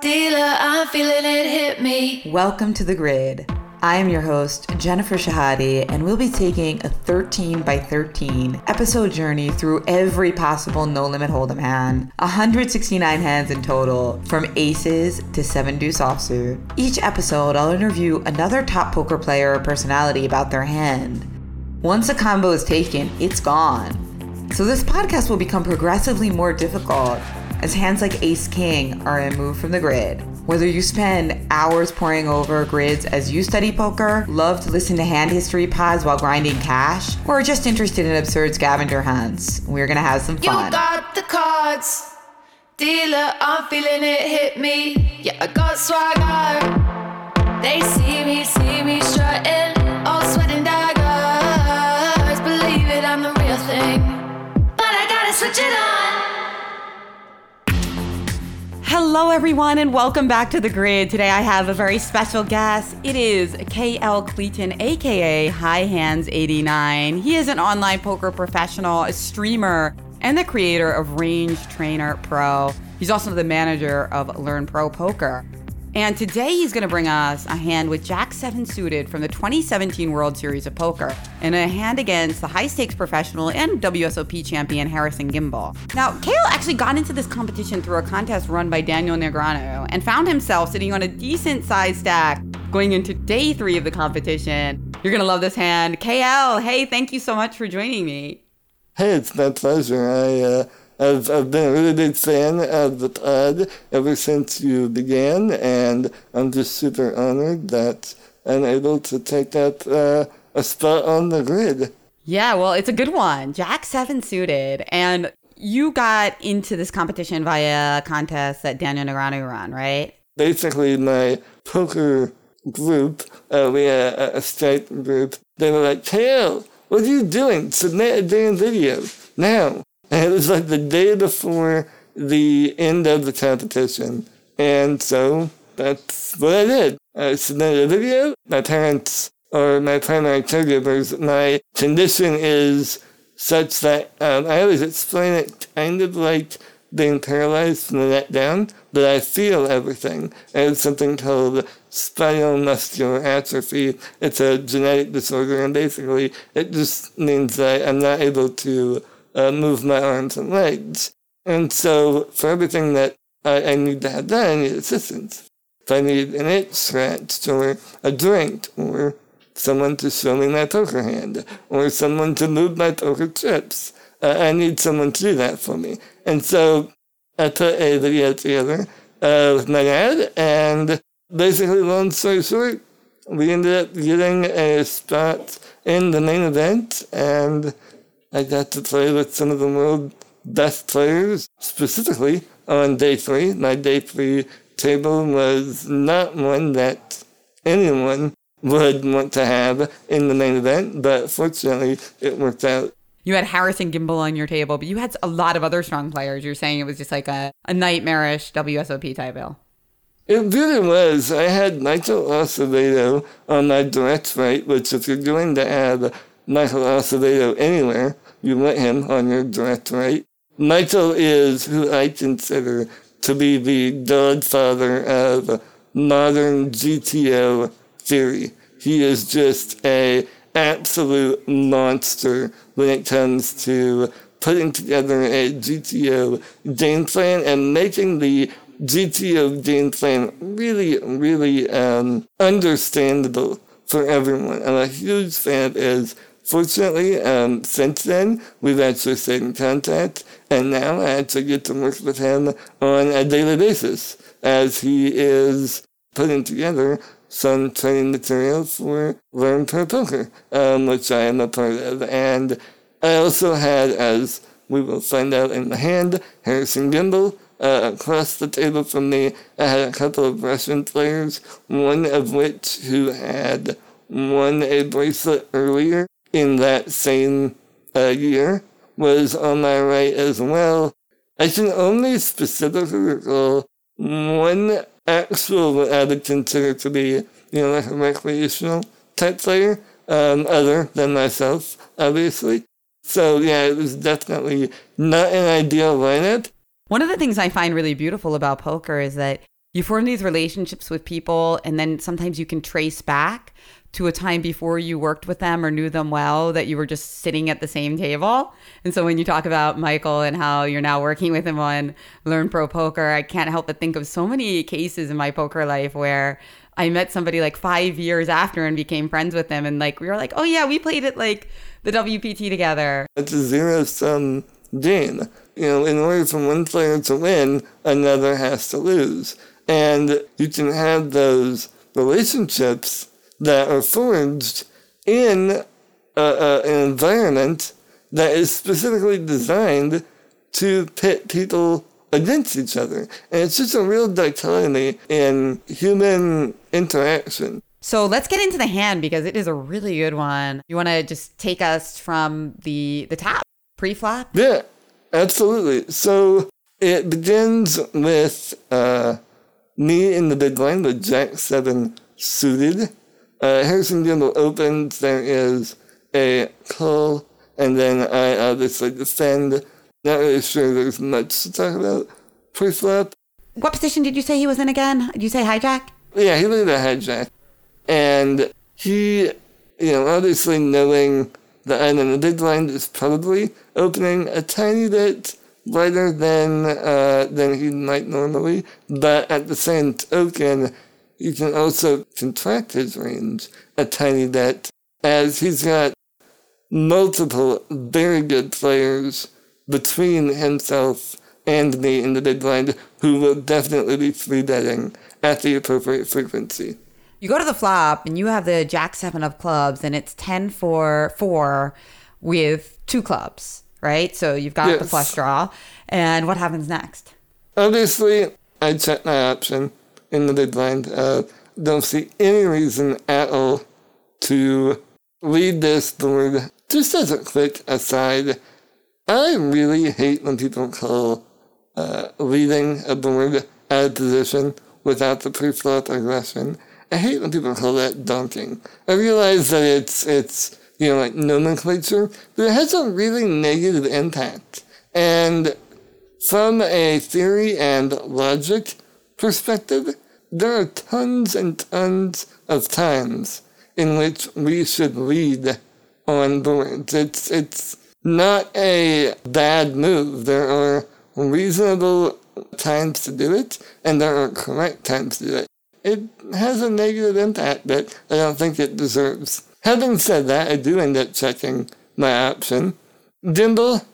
Dealer, I'm feeling it hit me. Welcome to The Grid. I am your host, Jennifer Shahade, and we'll be taking a 13 by 13 episode journey through every possible no limit hold'em hand, 169 hands in total, from aces to seven deuce offsuit. Each episode, I'll interview another top poker player or personality about their hand. Once a combo is taken, it's gone. So this podcast will become progressively more difficult as hands like Ace King are removed from the grid. Whether you spend hours poring over grids as you study poker, love to listen to hand history pods while grinding cash, or are just interested in absurd scavenger hunts, we're gonna have some fun. You got the cards. Dealer, I'm feeling it hit me. Yeah, I got swagger. They see me, see me strutting, all sweating daggers. Believe it, I'm the real thing. But I gotta switch it on. Hello, everyone, and welcome back to the grid. Today I have a very special guest. It is KL Cleeton, aka High Hands 89. He is an online poker professional, a streamer, and the creator of Range Trainer Pro. He's also the manager of Learn Pro Poker. And today he's going to bring us a hand with Jack 7 suited from the 2017 World Series of Poker and a hand against the high stakes professional and WSOP champion Harrison Gimbel. Now, KL actually got into this competition through a contest run by Daniel Negreanu and found himself sitting on a decent sized stack going into day three of the competition. You're going to love this hand. KL, hey, thank you so much for joining me. Hey, it's my pleasure. I, uh, I've, I've been a really big fan of the pod ever since you began, and I'm just super honored that I'm able to take up uh, a spot on the grid. Yeah, well, it's a good one. Jack 7 suited. And you got into this competition via a contest that Daniel Negreanu ran, right? Basically, my poker group, uh, we had a, a Skype group, they were like, KL, what are you doing? Submit a damn video now. And it was like the day before the end of the competition. And so that's what I did. I submitted a video. My parents are my primary caregivers. My condition is such that um, I always explain it kind of like being paralyzed from the neck down, but I feel everything. And it's something called spinal muscular atrophy. It's a genetic disorder, and basically it just means that I'm not able to uh, move my arms and legs. And so for everything that I, I need to have done, I need assistance. If I need an itch scratched or a drink or someone to show me my poker hand or someone to move my poker chips, uh, I need someone to do that for me. And so I put a video together uh, with my dad and basically long story short, we ended up getting a spot in the main event and I got to play with some of the world's best players, specifically on day three. My day three table was not one that anyone would want to have in the main event, but fortunately it worked out. You had Harrison Gimbel on your table, but you had a lot of other strong players. You're saying it was just like a, a nightmarish WSOP bill. It really was. I had Michael Acevedo on my direct right, which if you're going to have Michael Acevedo anywhere, you want him on your direct right. Michael is who I consider to be the godfather of modern GTO theory. He is just a absolute monster when it comes to putting together a GTO game plan and making the GTO game plan really, really um, understandable for everyone. I'm a huge fan of Fortunately, um, since then, we've actually stayed in contact, and now I actually get to work with him on a daily basis as he is putting together some training material for Learn Pro Poker, um, which I am a part of. And I also had, as we will find out in the hand, Harrison Gimbel. Uh, across the table from me, I had a couple of Russian players, one of which who had won a bracelet earlier in that same uh, year was on my right as well. I can only specifically recall one actual what I would consider to be, you know, like a recreational type player, um, other than myself, obviously. So yeah, it was definitely not an ideal lineup. One of the things I find really beautiful about poker is that you form these relationships with people and then sometimes you can trace back to a time before you worked with them or knew them well that you were just sitting at the same table. And so when you talk about Michael and how you're now working with him on Learn Pro Poker, I can't help but think of so many cases in my poker life where I met somebody like five years after and became friends with them. And like, we were like, oh yeah, we played at like the WPT together. It's a zero sum game. You know, in order for one player to win, another has to lose. And you can have those relationships that are forged in a, a, an environment that is specifically designed to pit people against each other. And it's just a real dichotomy in human interaction. So let's get into the hand because it is a really good one. You want to just take us from the the top pre-flop? Yeah, absolutely. So it begins with uh, me in the big blind with Jack Seven suited. Uh, Harrison Gimbel opens. There is a call, and then I obviously defend. Not really sure there's much to talk about pre-flop. What position did you say he was in again? Did you say hijack? Yeah, he was a hijack. And he, you know, obviously knowing that I'm in the big blind is probably opening a tiny bit lighter than uh, than he might normally, but at the same token, you can also contract his range a tiny bit as he's got multiple very good players between himself and me in the big blind who will definitely be three betting at the appropriate frequency. You go to the flop and you have the jack seven of clubs and it's 10 for four with two clubs, right? So you've got Yes. the flush draw. And what happens next? Obviously, I check my option in the big blind. Uh, don't see any reason at all to lead this board. Just as a quick aside, I really hate when people call uh, leading a board out position without the pre-flop aggression. I hate when people call that donking. I realize that it's it's you know like nomenclature, but it has a really negative impact. And from a theory and logic perspective, there are tons and tons of times in which we should lead on boards. It's it's not a bad move. There are reasonable times to do it, and there are correct times to do it. It has a negative impact that I don't think it deserves. Having said that, I do end up checking my option. Gimbel,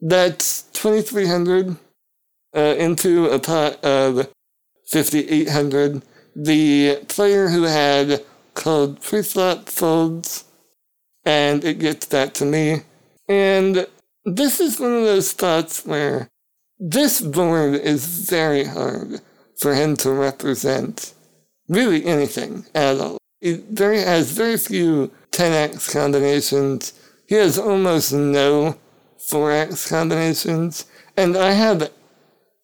that's 2300 uh, into a pot of 5800. The player who had called pre-flop folds, and it gets back to me. And this is one of those spots where this board is very hard for him to represent really anything at all. He very has very few 10x combinations. He has almost no 4x combinations. And I have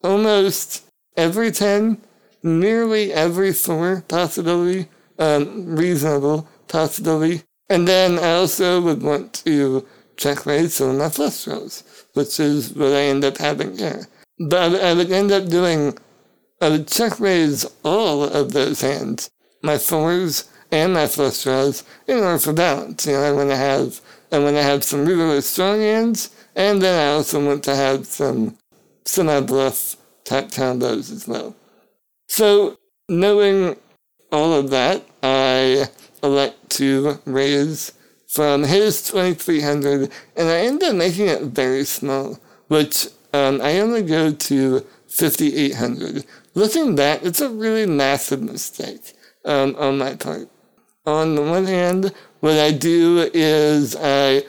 almost every 10, nearly every 4 possibility, um, reasonable possibility. And then I also would want to check raise some of my flush draws, which is what I end up having here. But I would end up doing, I would check raise all of those hands, my fours and my flush draws, in order for balance. You know, I want to have, I want to have some really, really strong hands, and then I also want to have some semi-bluff type combos as well. So, knowing all of that, I elect to raise from his 2300 and I end up making it very small, which um, I only go to 5800. Looking back, it's a really massive mistake um, on my part. On the one hand, what I do is I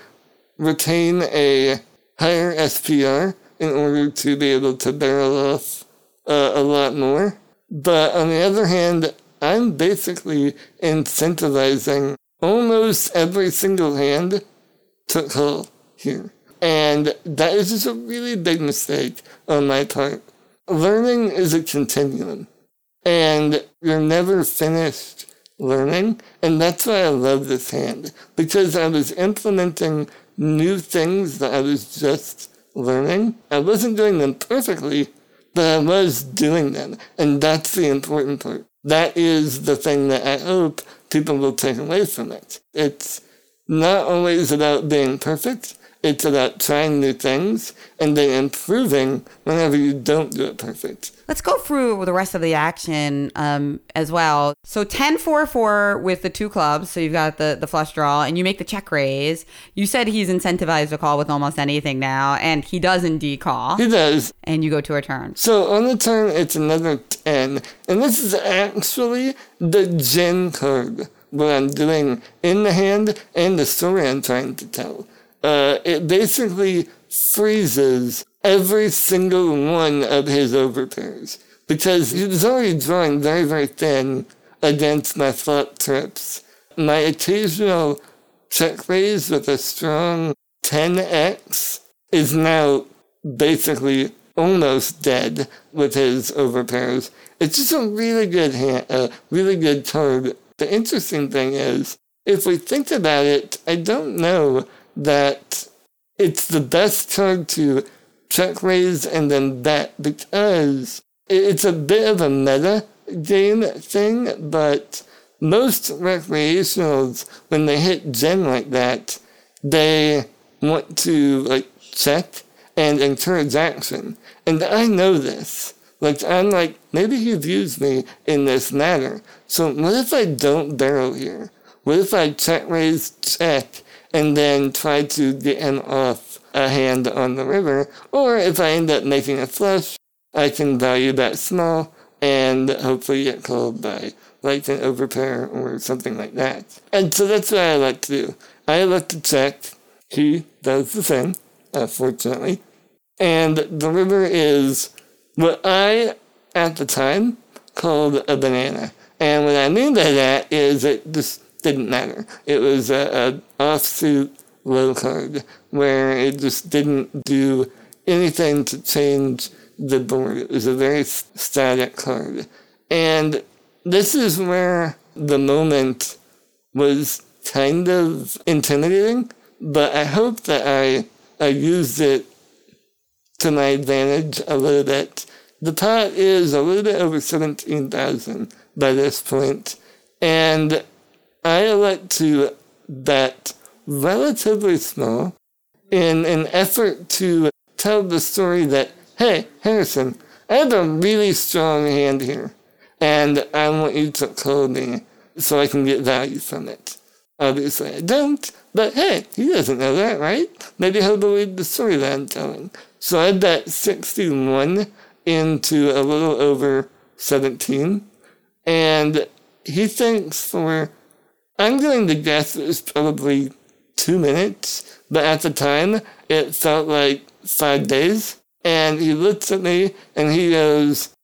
retain a higher SPR in order to be able to barrel off uh, a lot more. But on the other hand, I'm basically incentivizing almost every single hand to call here. And that is just a really big mistake on my part. Learning is a continuum. And you're never finished learning. And that's why I love this hand. Because I was implementing new things that I was just learning. I wasn't doing them perfectly, but I was doing them. And that's the important part. That is the thing that I hope people will take away from it. It's not always about being perfect, it's about trying new things and then improving whenever you don't do it perfect. Let's go through the rest of the action um, as well. So 10 4 4 with the two clubs. So you've got the, the flush draw and you make the check raise. You said he's incentivized to call with almost anything now, and he does indeed call. He does. And you go to a turn. So on the turn, it's another 10. And this is actually the gin card, what I'm doing in the hand and the story I'm trying to tell. Uh, it basically freezes every single one of his overpairs because he was already drawing very, very thin against my flop trips. My occasional check raise with a strong 10x is now basically almost dead with his overpairs. It's just a really good hand, a really good card. The interesting thing is, if we think about it, I don't know that it's the best card to check raise and then bet because it's a bit of a meta game thing, but most recreationals, when they hit gin like that, they want to like check and encourage action. And I know this. Like I'm like, maybe he views me in this manner. So what if I don't barrel here? What if I check raise check and then try to get him off a hand on the river. Or if I end up making a flush, I can value that small and hopefully get called by like an overpair or something like that. And so that's what I like to do. I like to check. He does the same, uh, fortunately. And the river is what I, at the time, called a banana. And what I mean by that is it just didn't matter. It was a, a offsuit low card where it just didn't do anything to change the board. It was a very static card. And this is where the moment was kind of intimidating, but I hope that I, I used it to my advantage a little bit. The pot is a little bit over 17,000 by this point, and I like to that relatively small in an effort to tell the story that, hey, Harrison, I have a really strong hand here, and I want you to call me so I can get value from it. Obviously, I don't, but hey, he doesn't know that, right? Maybe he'll believe the story that I'm telling. So I bet 61 into a little over 17, and he thinks for I'm going to guess it was probably two minutes, but at the time it felt like five days. And he looks at me and he goes,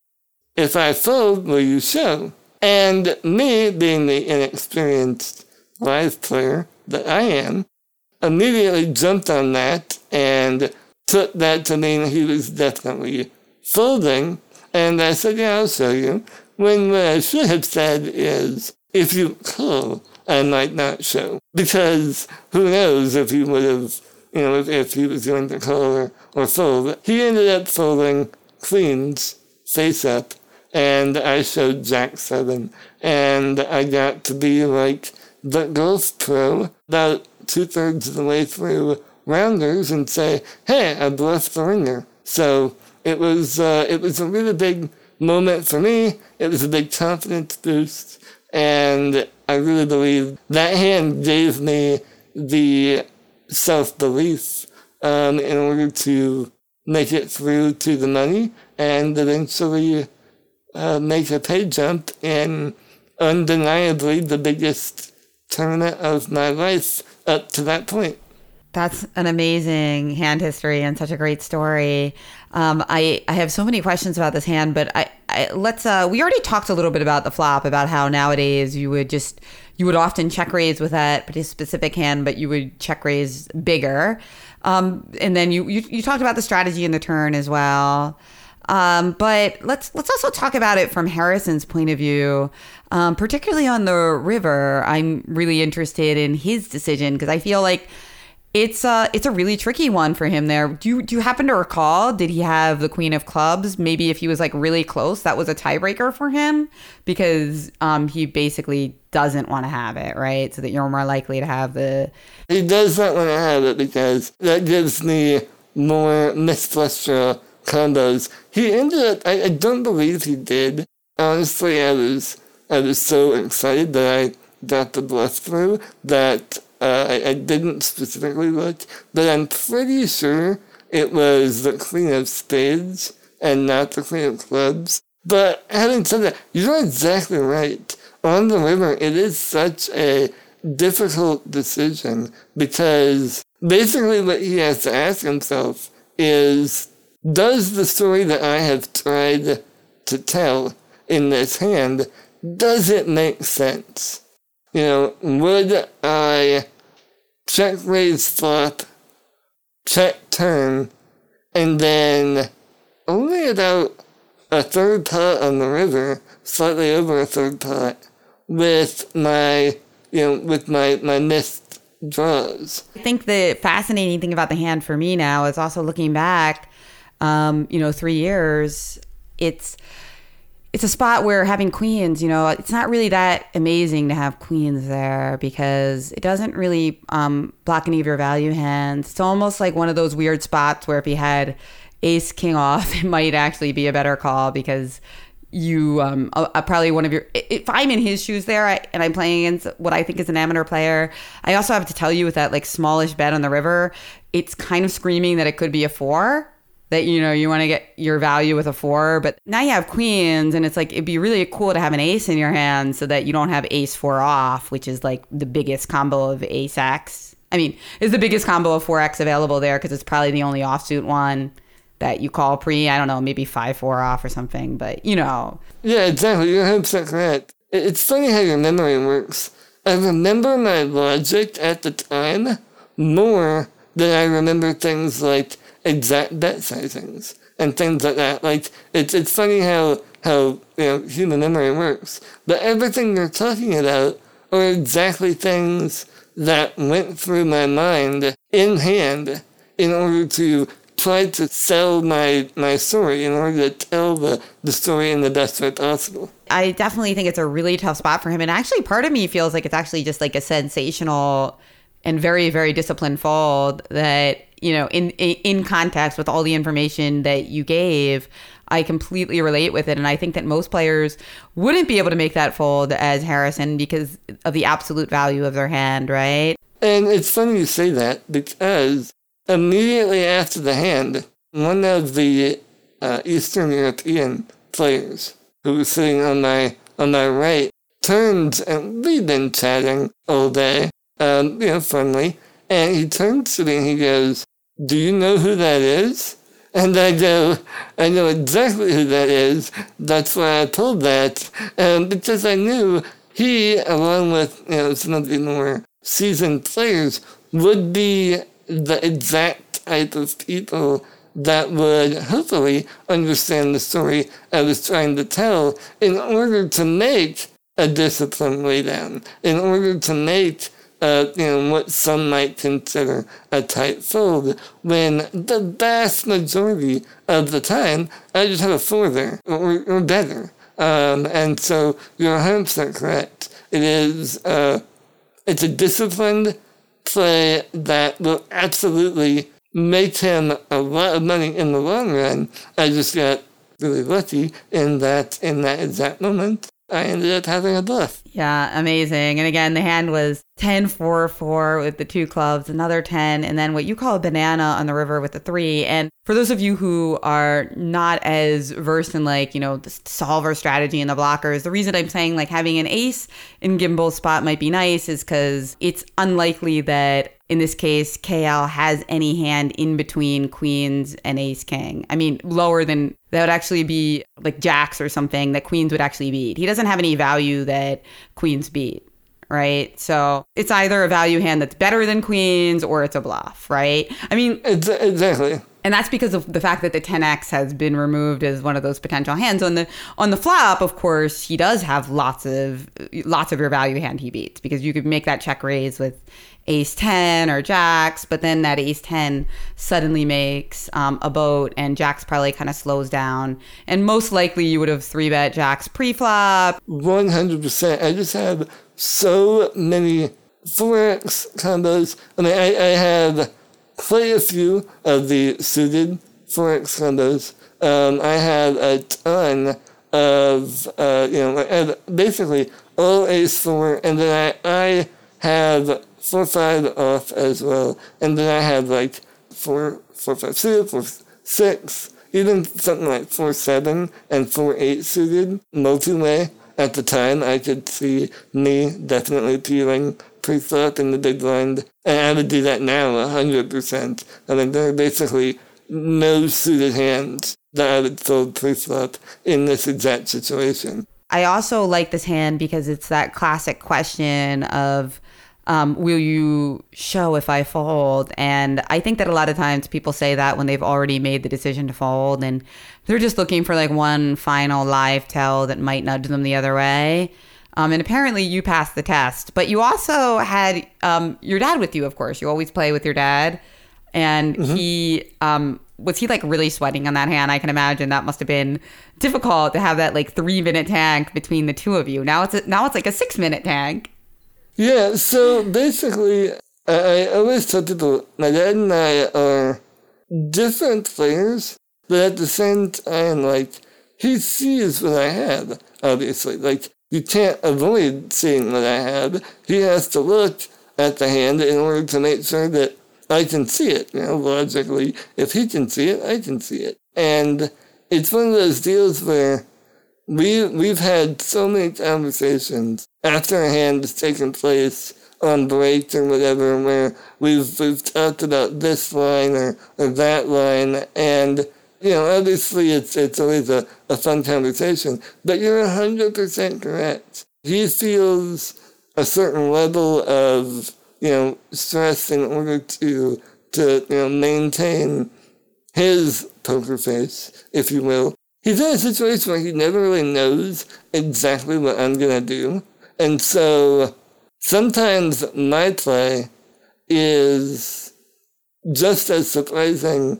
If I fold, will you show? And me, being the inexperienced live player that I am, immediately jumped on that and took that to mean he was definitely folding. And I said, Yeah, I'll show you. When what I should have said is, if you call, I might not show. Because who knows if he would have, you know, if, if he was going to call or, or fold. He ended up folding queens face up, and I showed Jack 7. And I got to be like the golf pro about two thirds of the way through rounders and say, hey, I bluffed the ringer. So it was, uh, it was a really big moment for me. It was a big confidence boost. And I really believe that hand gave me the self belief um, in order to make it through to the money and eventually uh, make a pay jump in undeniably the biggest tournament of my life up to that point. That's an amazing hand history and such a great story. Um, I I have so many questions about this hand, but I, I let's uh, we already talked a little bit about the flop about how nowadays you would just you would often check raise with that specific hand, but you would check raise bigger. Um, and then you, you you talked about the strategy in the turn as well. Um, but let's let's also talk about it from Harrison's point of view, um, particularly on the river. I'm really interested in his decision because I feel like it's a it's a really tricky one for him there. Do you do you happen to recall? Did he have the queen of clubs? Maybe if he was like really close, that was a tiebreaker for him because um, he basically doesn't want to have it, right? So that you're more likely to have the. He does not want to have it because that gives me more flush draw combos. He ended up. I, I don't believe he did. Honestly, I was I was so excited that I got the bluff through that uh, I, I, didn't specifically look, but I'm pretty sure it was the Queen of Spades and not the Queen of Clubs. But having said that, you're exactly right. On the river, it is such a difficult decision because basically what he has to ask himself is does the story that I have tried to tell in this hand, does it make sense? You know, would I check raise flop, check turn, and then only about a third pot on the river, slightly over a third pot, with my, you know, with my, my missed draws. I think the fascinating thing about the hand for me now is also looking back, um, you know, three years, it's, it's a spot where having queens, you know, it's not really that amazing to have queens there because it doesn't really um, block any of your value hands. It's almost like one of those weird spots where if you had ace king off, it might actually be a better call because you um probably one of your if i'm in his shoes there and i'm playing against what i think is an amateur player i also have to tell you with that like smallish bet on the river it's kind of screaming that it could be a four that you know you want to get your value with a four but now you have queens and it's like it'd be really cool to have an ace in your hand so that you don't have ace four off which is like the biggest combo of ace x. I mean is the biggest combo of 4x available there because it's probably the only offsuit one that you call pre i don't know maybe 5-4 off or something but you know. Yeah exactly you're 100% correct. It's funny how your memory works. I remember my logic at the time more than i remember things like exact bet sizings and things like that. Like it's it's funny how how you know human memory works, but everything you're talking about are exactly things that went through my mind in hand in order to try to sell my my story in order to tell the, the story in the best way possible. I definitely think it's a really tough spot for him. And actually part of me feels like it's actually just like a sensational and very, very disciplined fall that you know, in in context with all the information that you gave, I completely relate with it, and I think that most players wouldn't be able to make that fold as Harrison because of the absolute value of their hand, right? And it's funny you say that because immediately after the hand, one of the uh, Eastern European players who was sitting on my on my right turns and we've been chatting all day, um, you know, friendly, and he turns to me and he goes, do you know who that is? And I go, I know exactly who that is. That's why I told that. And because I knew he, along with you know, some of the more seasoned players, would be the exact type of people that would hopefully understand the story I was trying to tell in order to make a disciplined laydown, in order to make uh, what some might consider a tight fold, when the vast majority of the time, I just have a four there, or, or better. Um, and so you're 100% correct. It is, uh, it's a disciplined play that will absolutely make him a lot of money in the long run. I just got really lucky in that in that exact moment. I ended up having a bluff. Yeah, amazing. And again, the hand was 10 4 4 with the two clubs, another 10, and then what you call a banana on the river with the three. And for those of you who are not as versed in like, you know, the solver strategy and the blockers, the reason I'm saying like having an ace in Gimbel spot might be nice is because it's unlikely that in this case, KL has any hand in between queens and ace king. I mean, lower than that would actually be like jacks or something that queens would actually beat. He doesn't have any value that queens beat right? So it's either a value hand that's better than queens or it's a bluff, right? I mean, exactly. and that's because of the fact that the 10x has been removed as one of those potential hands on the on the flop of course he does have lots of lots of your value hand he beats because you could make that check raise with ace 10 or jacks but then that ace 10 suddenly makes um, a boat and jacks probably kind of slows down. And most likely you would have three bet jacks pre-flop. 100% i just had so many 4x combos i mean i, I have quite a few of the suited 4x combos um, i had a ton of uh, you know and basically all ace 4 and then i, I have five off as well, and then I had like four four five suited, four six, even something like four seven and four eight suited multi way. At the time, I could see me definitely peeling pre-flop in the big blind, and I would do that now hundred percent. I mean, there are basically no suited hands that I would fold pre-flop in this exact situation. I also like this hand because it's that classic question of um, will you show if I fold? And I think that a lot of times people say that when they've already made the decision to fold and they're just looking for like one final live tell that might nudge them the other way. Um, and apparently you passed the test, but you also had um, your dad with you, of course. You always play with your dad. And mm-hmm. he, um, was he like really sweating on that hand? I can imagine that must have been difficult to have that like three minute tank between the two of you. Now it's a, now it's like a six minute tank. Yeah, so basically, I, always tell people my dad and I are different things, but at the same time, like, he sees what I have, obviously. Like, you can't avoid seeing what I have. He has to look at the hand in order to make sure that I can see it. You know, logically, if he can see it, I can see it. And it's one of those deals where we we've had so many conversations after a hand has taken place on break or whatever where we've we've talked about this line or, or that line and you know obviously it's it's always a, a fun conversation but you're hundred percent correct. He feels a certain level of you know stress in order to to you know maintain his poker face if you will he's in a situation where he never really knows exactly what I'm gonna do. And so sometimes my play is just as surprising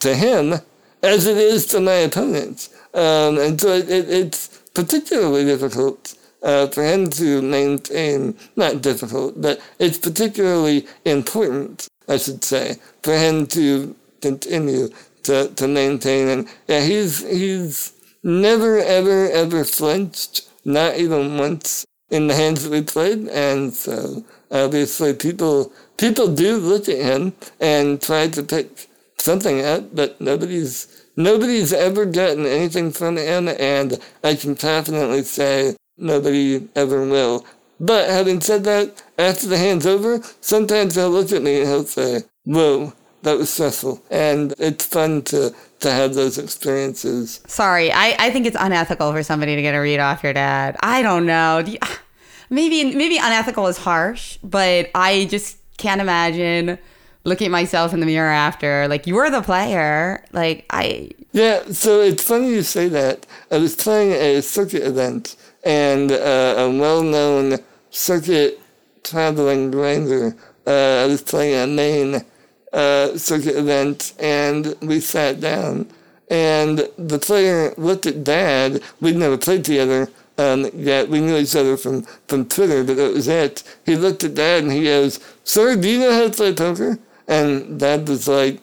to him as it is to my opponents. Um, and so it, it, it's particularly difficult uh, for him to maintain, not difficult, but it's particularly important, I should say, for him to continue to, to maintain. And yeah, he's, he's never, ever, ever flinched, not even once in the hands that we played. And so obviously people, people do look at him and try to pick something up, but nobody's, nobody's ever gotten anything from him. And I can confidently say nobody ever will. But having said that, after the hand's over, sometimes he'll look at me and he'll say, whoa, that was stressful. And it's fun to, to have those experiences. Sorry, I, I think it's unethical for somebody to get a read off your dad. I don't know. Do you, maybe maybe unethical is harsh, but I just can't imagine looking at myself in the mirror after. Like you were the player. Like I Yeah, so it's funny you say that. I was playing a circuit event and uh, a well known circuit traveling grinder. Uh, I was playing a main uh, circuit event, and we sat down. And the player looked at Dad. We'd never played together um, yet. We knew each other from, from Twitter, but that was it. He looked at Dad and he goes, "Sir, do you know how to play poker?" And Dad was like,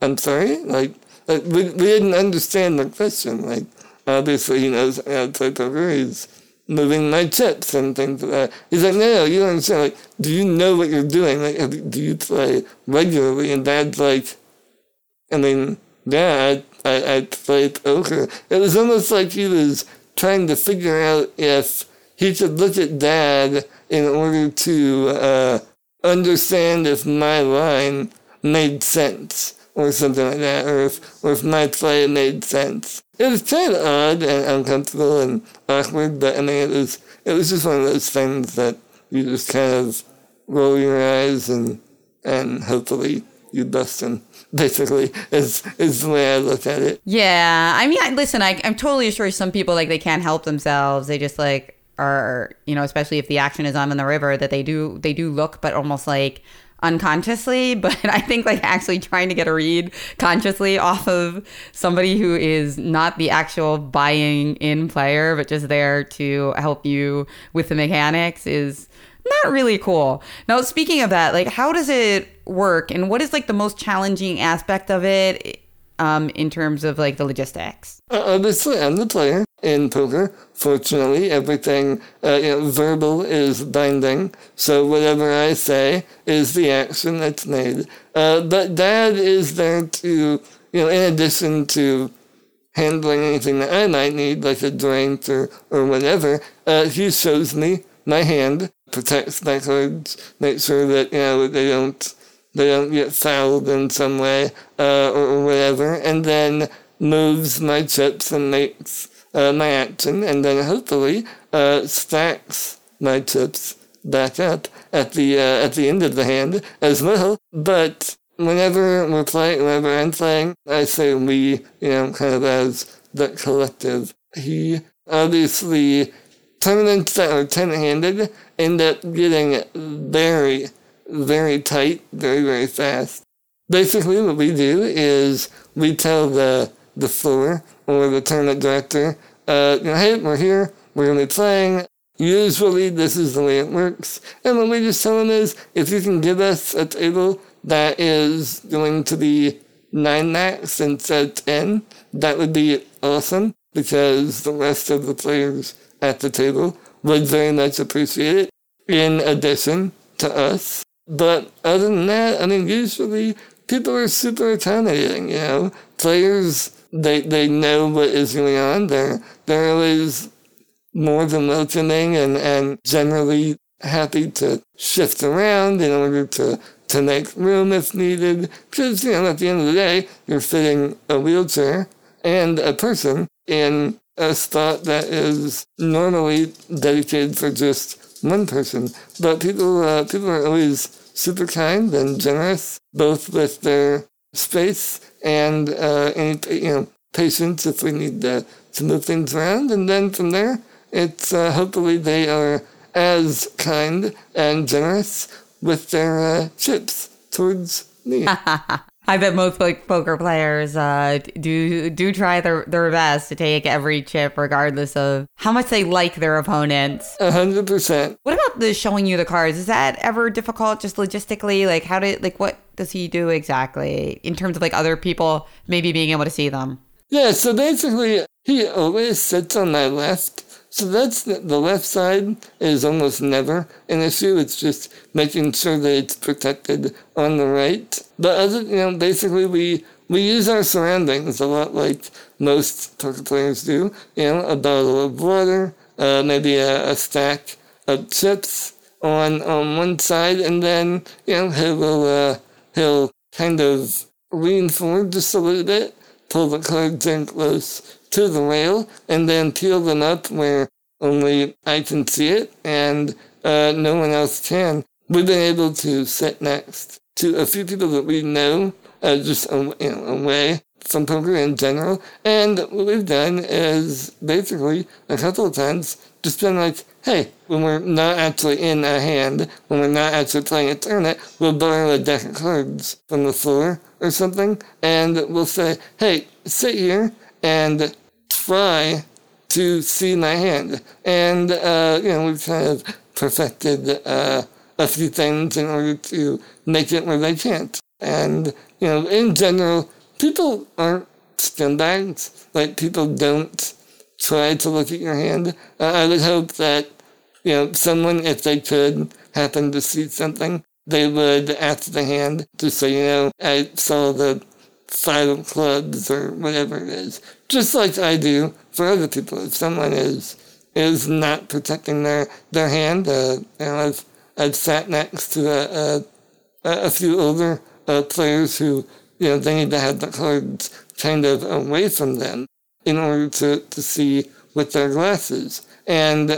"I'm sorry." Like, like we, we didn't understand the question. Like, obviously he knows how to play poker. He's moving my chips and things like that. He's like, no, no, you don't understand. Like, do you know what you're doing? Like, do you play regularly? And Dad's like, I mean, yeah, I, I, I play poker. It was almost like he was trying to figure out if he could look at Dad in order to uh, understand if my line made sense or something like that, or if, or if my play made sense. It was kind of odd and uncomfortable and awkward, but I mean, it was, it was just one of those things that you just kind of roll your eyes and, and hopefully you bust them. Basically, is is the way I look at it. Yeah, I mean, listen, I, I'm totally sure some people like they can't help themselves. They just like are, you know, especially if the action is on in the river, that they do they do look, but almost like unconsciously. But I think like actually trying to get a read consciously off of somebody who is not the actual buying in player, but just there to help you with the mechanics is not really cool. Now, speaking of that, like, how does it work, and what is like the most challenging aspect of it, um, in terms of like the logistics? Uh, obviously, I'm the player in poker. Fortunately, everything uh, you know, verbal is binding, so whatever I say is the action that's made. Uh, but Dad is there to, you know, in addition to handling anything that I might need, like a drink or, or whatever, uh, he shows me my hand, protects my cards, makes sure that, you know, they don't they don't get fouled in some way uh, or, whatever, and then moves my chips and makes uh, my action, and then hopefully uh, stacks my chips back up at the uh, at the end of the hand as well. But whenever we're playing, whenever I'm playing, I say we, you know, kind of as the collective. He obviously tournaments that are ten-handed end up getting very very tight, very, very fast. Basically, what we do is we tell the, the floor or the tournament director, uh, hey, we're here, we're going to be playing. Usually, this is the way it works. And what we just tell them is, if you can give us a table that is going to be 9 max instead of 10, that would be awesome because the rest of the players at the table would very much appreciate it. In addition to us, but other than that, I mean, usually people are super accommodating, you know. Players, they, they know what is going on. They're, they're always more than welcoming and, and generally happy to shift around in order to, to make room if needed. Because, you know, at the end of the day, you're fitting a wheelchair and a person in a spot that is normally dedicated for just one person. But people, uh, people are always super kind and generous, both with their space and uh, any you know patience if we need to, to move things around. And then from there, it's uh, hopefully they are as kind and generous with their uh, chips towards me. I bet most like poker players uh, do do try their, their best to take every chip, regardless of how much they like their opponents. A hundred percent. What about the showing you the cards? Is that ever difficult, just logistically? Like, how did like what does he do exactly in terms of like other people maybe being able to see them? Yeah. So basically, he always sits on my left so that's the, the left side is almost never an issue. It's just making sure that it's protected on the right. But other, you know, basically we we use our surroundings a lot like most poker players do. You know, a bottle of water, uh, maybe a, a stack of chips on on one side, and then you know he will uh, he'll kind of lean forward just a little bit, pull the cards in close to the rail and then peel them up where only I can see it and uh, no one else can. We've been able to sit next to a few people that we know uh, just away from poker in general. And what we've done is basically a couple of times just been like, hey, when we're not actually in a hand, when we're not actually playing a tournament, we'll borrow a deck of cards from the floor or something, and we'll say, hey, sit here and try to see my hand. And, uh, you know, we've kind of perfected uh, a few things in order to make it where they can't. And, you know, in general, people aren't scumbags. Like, people don't try to look at your hand. Uh, I would hope that, you know, someone, if they could, happen to see something, they would ask the hand to say, you know, I saw the of clubs or whatever it is. Just like I do for other people. If someone is is not protecting their their hand, uh, you know, I've I've sat next to a a, a few older uh, players who you know they need to have the cards kind of away from them in order to, to see with their glasses, and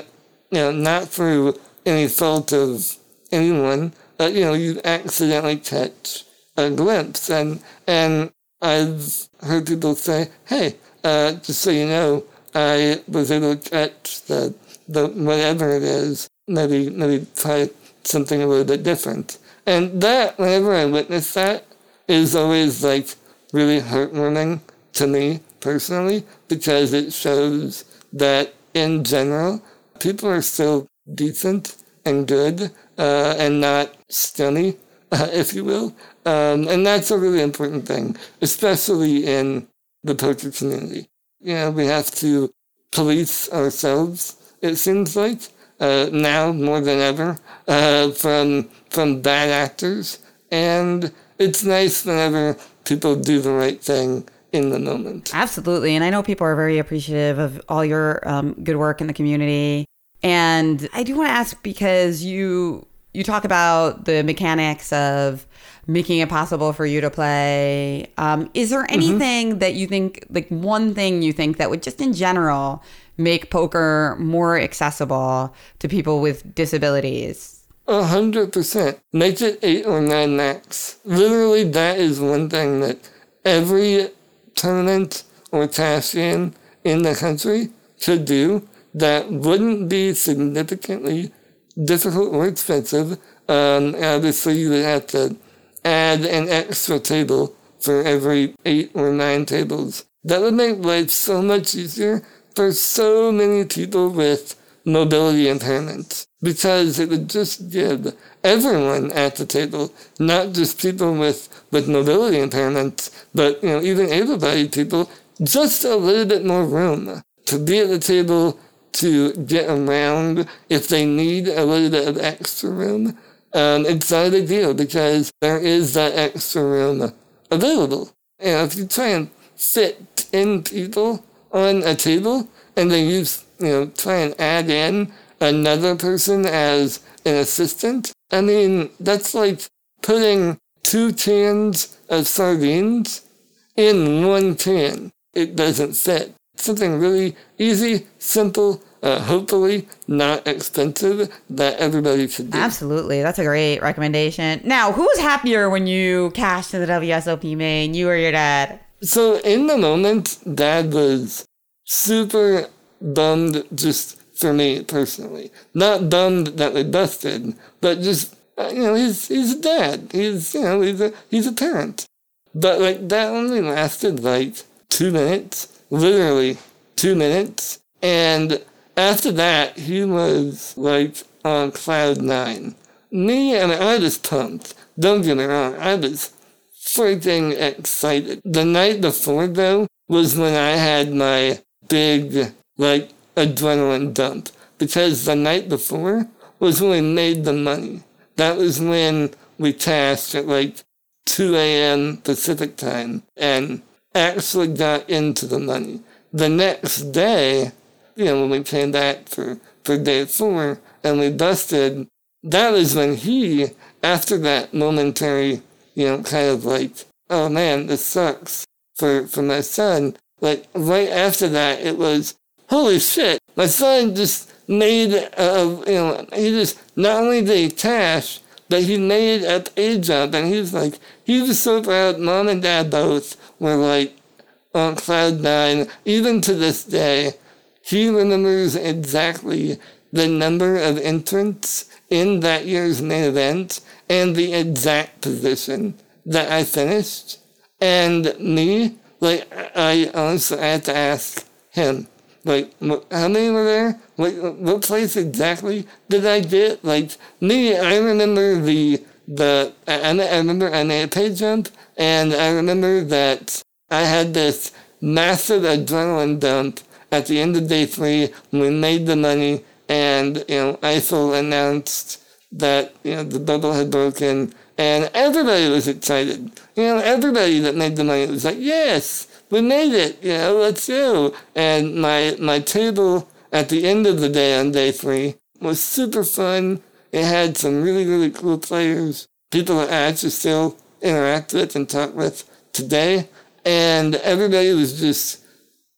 you know not through any fault of anyone. Uh, you know you accidentally catch a glimpse. And, and I've heard people say, hey, uh, just so you know, I was able to catch the, the whatever it is, maybe, maybe try something a little bit different. And that, whenever I witness that, is always like really heartwarming to me personally because it shows that in general, people are still decent and good uh, and not stony, uh, if you will. Um, and that's a really important thing, especially in the poker community. You know, we have to police ourselves, it seems like, uh, now more than ever, uh, from, from bad actors. And it's nice whenever people do the right thing in the moment. Absolutely. And I know people are very appreciative of all your um, good work in the community. And I do want to ask because you you talk about the mechanics of making it possible for you to play. Um, is there mm-hmm. anything mm-hmm. that you think, like one thing you think that would just in general make poker more accessible to people with disabilities? A hundred percent. Make it eight or nine max. Literally, that is one thing that every tournament or cash in in the country should do that wouldn't be significantly difficult or expensive. Um, obviously, you would have to add an extra table for every eight or nine tables. That would make life so much easier for so many people with mobility impairments because it would just give everyone at the table, not just people with, with mobility impairments, but you know even able-bodied people, just a little bit more room to be at the table to get around if they need a little bit of extra room. Um, it's not a big deal because there is that extra room available. And if you try and fit 10 people on a table and then you, you know, try and add in another person as an assistant, I mean, that's like putting two cans of sardines in one can. It doesn't fit something really easy, simple, uh, hopefully not expensive that everybody should do. Absolutely. That's a great recommendation. Now, who was happier when you cashed in the WSOP main, you or your dad? So, in the moment, dad was super bummed just for me personally. Not bummed that we busted, but just, uh, you know, he's, he's a dad. He's, you know, he's a, he's a parent. But, like, that only lasted, like, two minutes literally two minutes. And after that, he was like on cloud nine. Me and I was pumped. Don't get me wrong, I was freaking excited. The night before, though, was when I had my big, like, adrenaline dump. Because the night before was when we made the money. That was when we cashed at like 2 a.m. Pacific time. And actually got into the money. The next day, you know, when we came back for, for day four and we busted, that is when he, after that momentary, you know, kind of like, oh man, this sucks for, for my son, like right after that, it was, holy shit, my son just made, uh, you know, he just, not only did he cash, but he made a pay jump and he was like, he was so proud, mom and dad both were like on cloud nine. Even to this day, he remembers exactly the number of entrants in that year's main event and the exact position that I finished. And me, like, I honestly had to ask him, like, how many were there? Like, what place exactly did I get? Like, me, I remember the, the, I, I remember I made a pay jump, and I remember that I had this massive adrenaline dump at the end of day three we made the money and, you know, Eiffel announced that, you know, the bubble had broken and everybody was excited. You know, everybody that made the money was like, yes, we made it, you know, let's go. And my, my table at the end of the day on day three was super fun. It had some really, really cool players, people that I actually still interact with and talk with today and everybody was just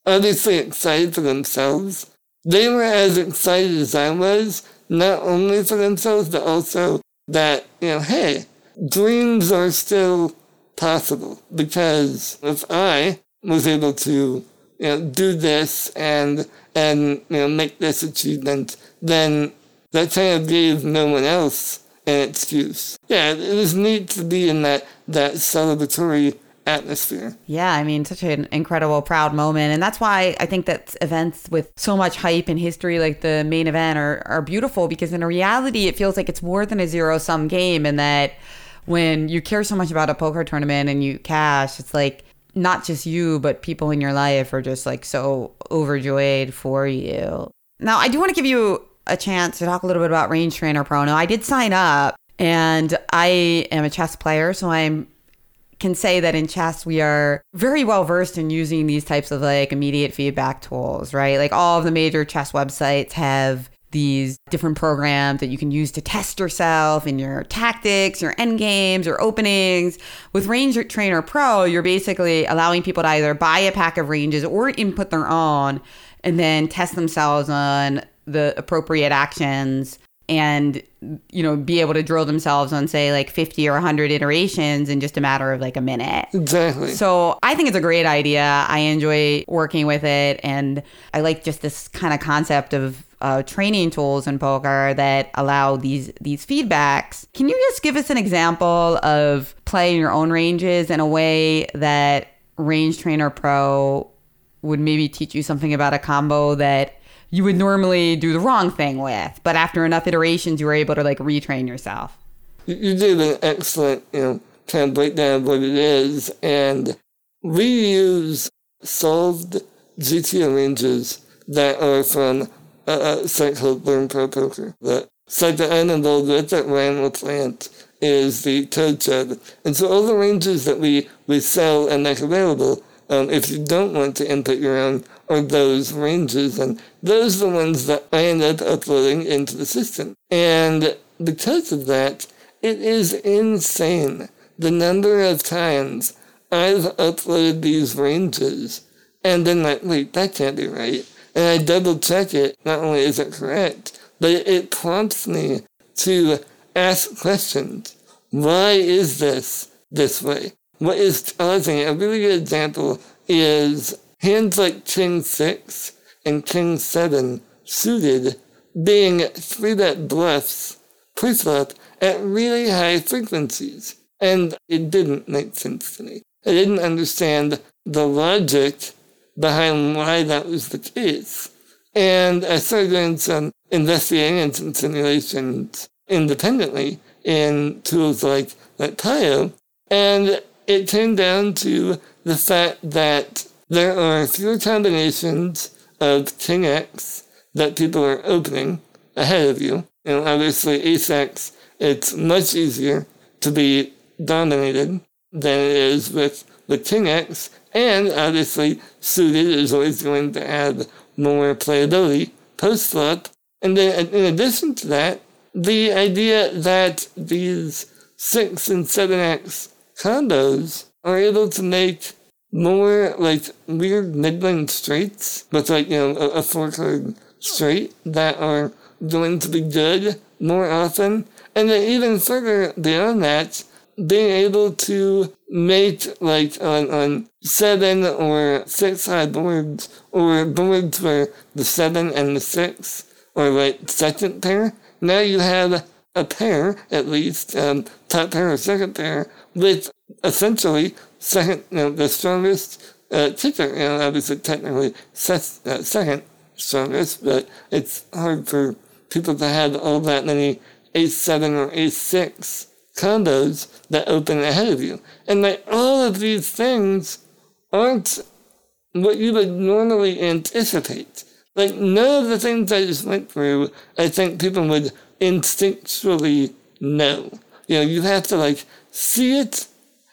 obviously excited for themselves. They were as excited as I was, not only for themselves, but also that, you know, hey, dreams are still possible. Because if I was able to you know, do this and and you know make this achievement, then that kind of gave no one else an excuse. Yeah, it was neat to be in that that celebratory atmosphere. Yeah, I mean, such an incredible, proud moment. And that's why I think that events with so much hype and history, like the main event, are, are beautiful because in reality, it feels like it's more than a zero sum game. And that when you care so much about a poker tournament and you cash, it's like not just you, but people in your life are just like so overjoyed for you. Now, I do want to give you a chance to talk a little bit about Range Trainer Pro. Now, I did sign up and I am a chess player, so I'm can say that in chess we are very well versed in using these types of like immediate feedback tools, right? Like all of the major chess websites have these different programs that you can use to test yourself in your tactics, your end games, your openings. With Range Trainer Pro, you're basically allowing people to either buy a pack of ranges or input their own and then test themselves on the appropriate actions and you know be able to drill themselves on say like 50 or 100 iterations in just a matter of like a minute. Exactly. So i think it's a great idea. I enjoy working with it and i like just this kind of concept of uh, training tools in poker that allow these these feedbacks. Can you just give us an example of playing your own ranges in a way that range trainer pro would maybe teach you something about a combo that you would normally do the wrong thing with. But after enough iterations, you were able to like retrain yourself. You did an excellent, you know, kind of breakdown of what it is. And we use solved GTO ranges that are from a, a site called Learn Pro Poker. The site that I'm involved with that Ryan plant is the Toad Shed. And so all the ranges that we, we sell and make available, um, if you don't want to input your own, are those ranges. And those are the ones that I end up uploading into the system. And because of that, it is insane the number of times I've uploaded these ranges and then like, wait, that can't be right. And I double check it. Not only is it correct, but it prompts me to ask questions. Why is this this way? What is causing it? A really good example is hands like King 6 and King 7 suited being three bet bluffs pre-flop at really high frequencies. And it didn't make sense to me. I didn't understand the logic behind why that was the case. And I started doing some investigating and some simulations independently in tools like, Tayo. And it came down to the fact that there are fewer combinations of King X that people are opening ahead of you. And obviously, X, it's much easier to be dominated than it is with the King X. And obviously, suited is always going to add more playability post flop. And then, in addition to that, the idea that these 6 and 7X combos are able to make more like weird middling straights but like, you know, a, a four card straight that are going to be good more often. And then even further beyond that, being able to make like on, on seven or six high boards or boards where the seven and the six are like second pair. Now you have a pair, at least, um, top pair or second pair, with essentially second, you know, the strongest uh, kicker. You know, obviously, technically set, uh, second strongest, but it's hard for people to have all that many ace seven or ace six combos that open ahead of you. And like all of these things aren't what you would normally anticipate. Like none of the things I just went through, I think people would instinctually know. You know, you have to like see it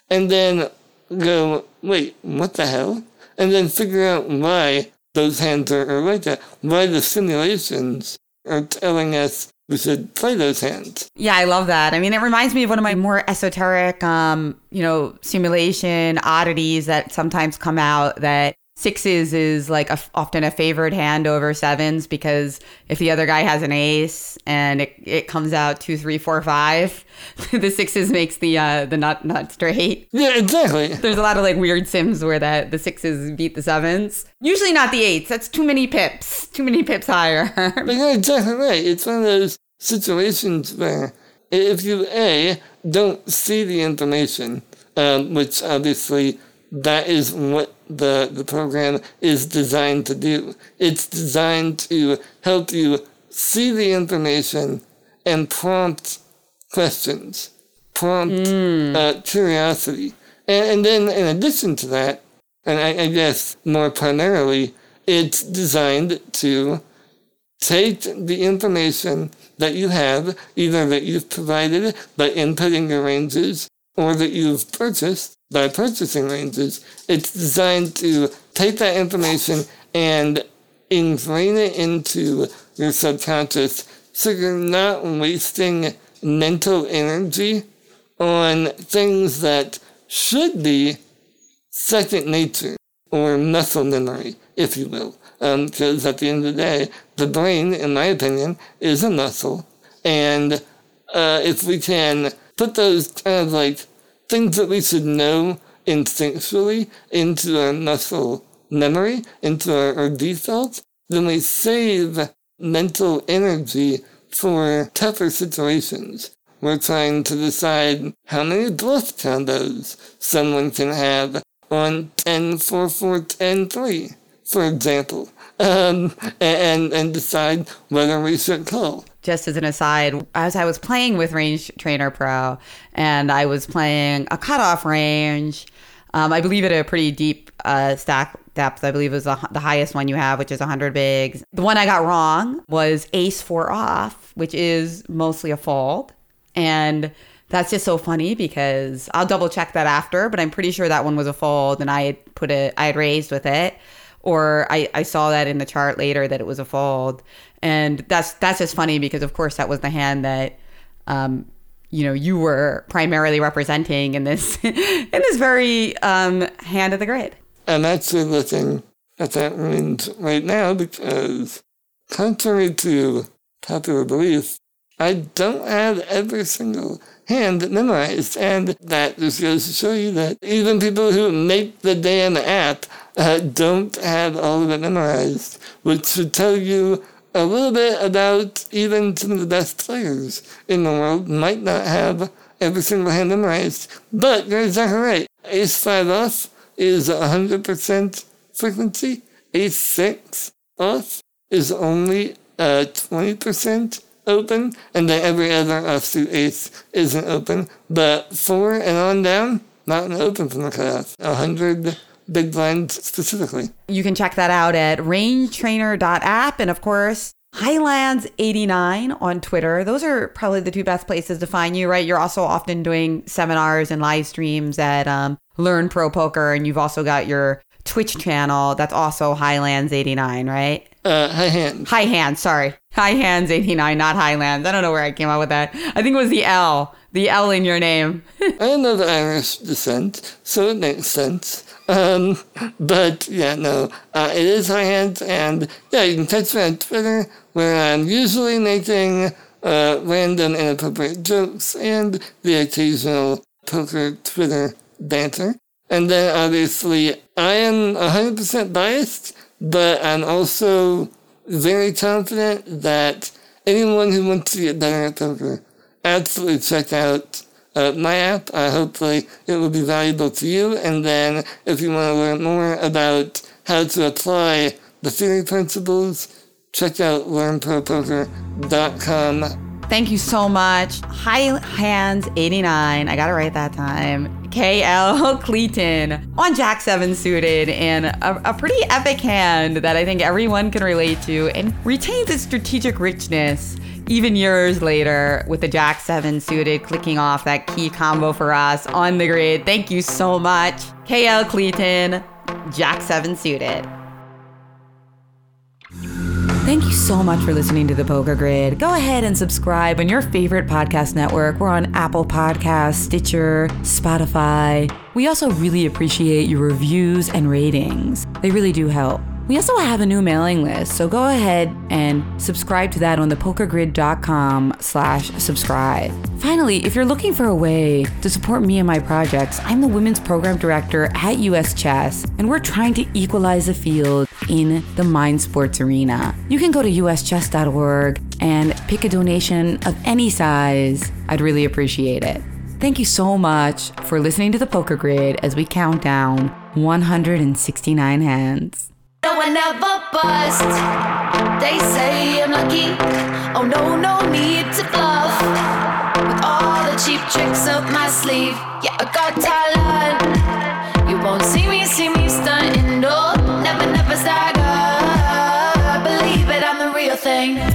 and then go, wait, what the hell? And then figure out why those hands are, are like that, why the simulations are telling us we should play those hands. Yeah, I love that. I mean, it reminds me of one of my more esoteric, um, you know, simulation oddities that sometimes come out that sixes is like a, often a favored hand over sevens because if the other guy has an ace and it, it comes out two, three, four, five, the sixes makes the uh, the nut nut straight. Yeah, exactly. There's a lot of like weird sims where that the sixes beat the sevens. Usually not the eights. That's too many pips. Too many pips higher. but you're exactly right. It's one of those situations where if you a don't see the information, um, which obviously that is what the, the program is designed to do. It's designed to help you see the information and prompt questions, prompt mm. uh, curiosity. And, and, then, in addition to that, and I, I guess more primarily, it's designed to take the information that you have, either that you've provided by inputting your ranges or that you've purchased, by purchasing ranges, it's designed to take that information and ingrain it into your subconscious so you're not wasting mental energy on things that should be second nature or muscle memory, if you will. Because um, at the end of the day, the brain, in my opinion, is a muscle. And uh, if we can put those kind of like things that we should know instinctually into our muscle memory, into our, our default, then we save mental energy for tougher situations. We're trying to decide how many bluff combos someone can have on 10, 4, 4, 10, 3, for example, um, and, and decide whether we should call just as an aside, as I was playing with Range Trainer Pro and I was playing a cutoff range, um, I believe at a pretty deep uh, stack depth. I believe it was the, the highest one you have, which is 100 bigs. The one I got wrong was ace four off, which is mostly a fold. And that's just so funny because I'll double check that after, but I'm pretty sure that one was a fold and I had put it, I had raised with it. Or I, I saw that in the chart later that it was a fold and that's that's just funny because of course that was the hand that um, you know you were primarily representing in this in this very um, hand of the grid. And that's the looking at that range right now because, contrary to popular belief, I don't have every single hand memorized, and that just goes to show you that even people who make the damn app uh, don't have all of it memorized, which should tell you a little bit about even some of the best players in the world might not have every single hand memorized. But you're exactly right. Ace 5 off is 100% frequency. Ace 6 off is only uh, 20% open. And then every other offsuit ace isn't open. But 4 and on down, not an open from the cutoff. 100 big blind specifically. You can check that out at rangetrainer.app and of course Highlands89 on Twitter. Those are probably the two best places to find you, right? You're also often doing seminars and live streams at um, Learn Pro Poker, and you've also got your Twitch channel that's also Highlands89, right? Uh, High Hands. High Hands, sorry. High Hands 89, not Highlands. I don't know where I came up with that. I think it was the L, the L in your name. I am of Irish descent, so it makes sense. Um, but yeah, no, uh, it is hands, and yeah, you can catch me on Twitter where I'm usually making uh, random inappropriate jokes and the occasional poker Twitter banter. And then obviously, I am 100% biased, but I'm also very confident that anyone who wants to get better at poker, absolutely check out uh, my app. Uh, hopefully, it will be valuable to you. And then, if you want to learn more about how to apply the theory principles, check out learnpropoker.com. Thank you so much. High Hands 89. I got it right that time. KL Cleeton on Jack 7 suited and a, a, pretty epic hand that I think everyone can relate to and retains its strategic richness even years later with the Jack 7 suited clicking off that key combo for us on the grid. Thank you so much. KL Cleeton, Jack 7 suited. Thank you so much for listening to the Poker Grid. Go ahead and subscribe on your favorite podcast network. We're on Apple Podcasts, Stitcher, Spotify. We also really appreciate your reviews and ratings. They really do help. We also have a new mailing list, so go ahead and subscribe to that on thepokergrid.com slash subscribe. Finally, if you're looking for a way to support me and my projects, I'm the women's program director at US Chess, and we're trying to equalize the field in the mind sports arena. You can go to uschess.org and pick a donation of any size. I'd really appreciate it. Thank you so much for listening to the Poker Grid as we count down 169 hands. No one ever bust. They say I'm lucky. Oh no, no need to bluff. With all the cheap tricks up my sleeve, yeah, I got talent. You won't see me, see me stunting. No, never, never stagger. Believe it, I'm the real thing.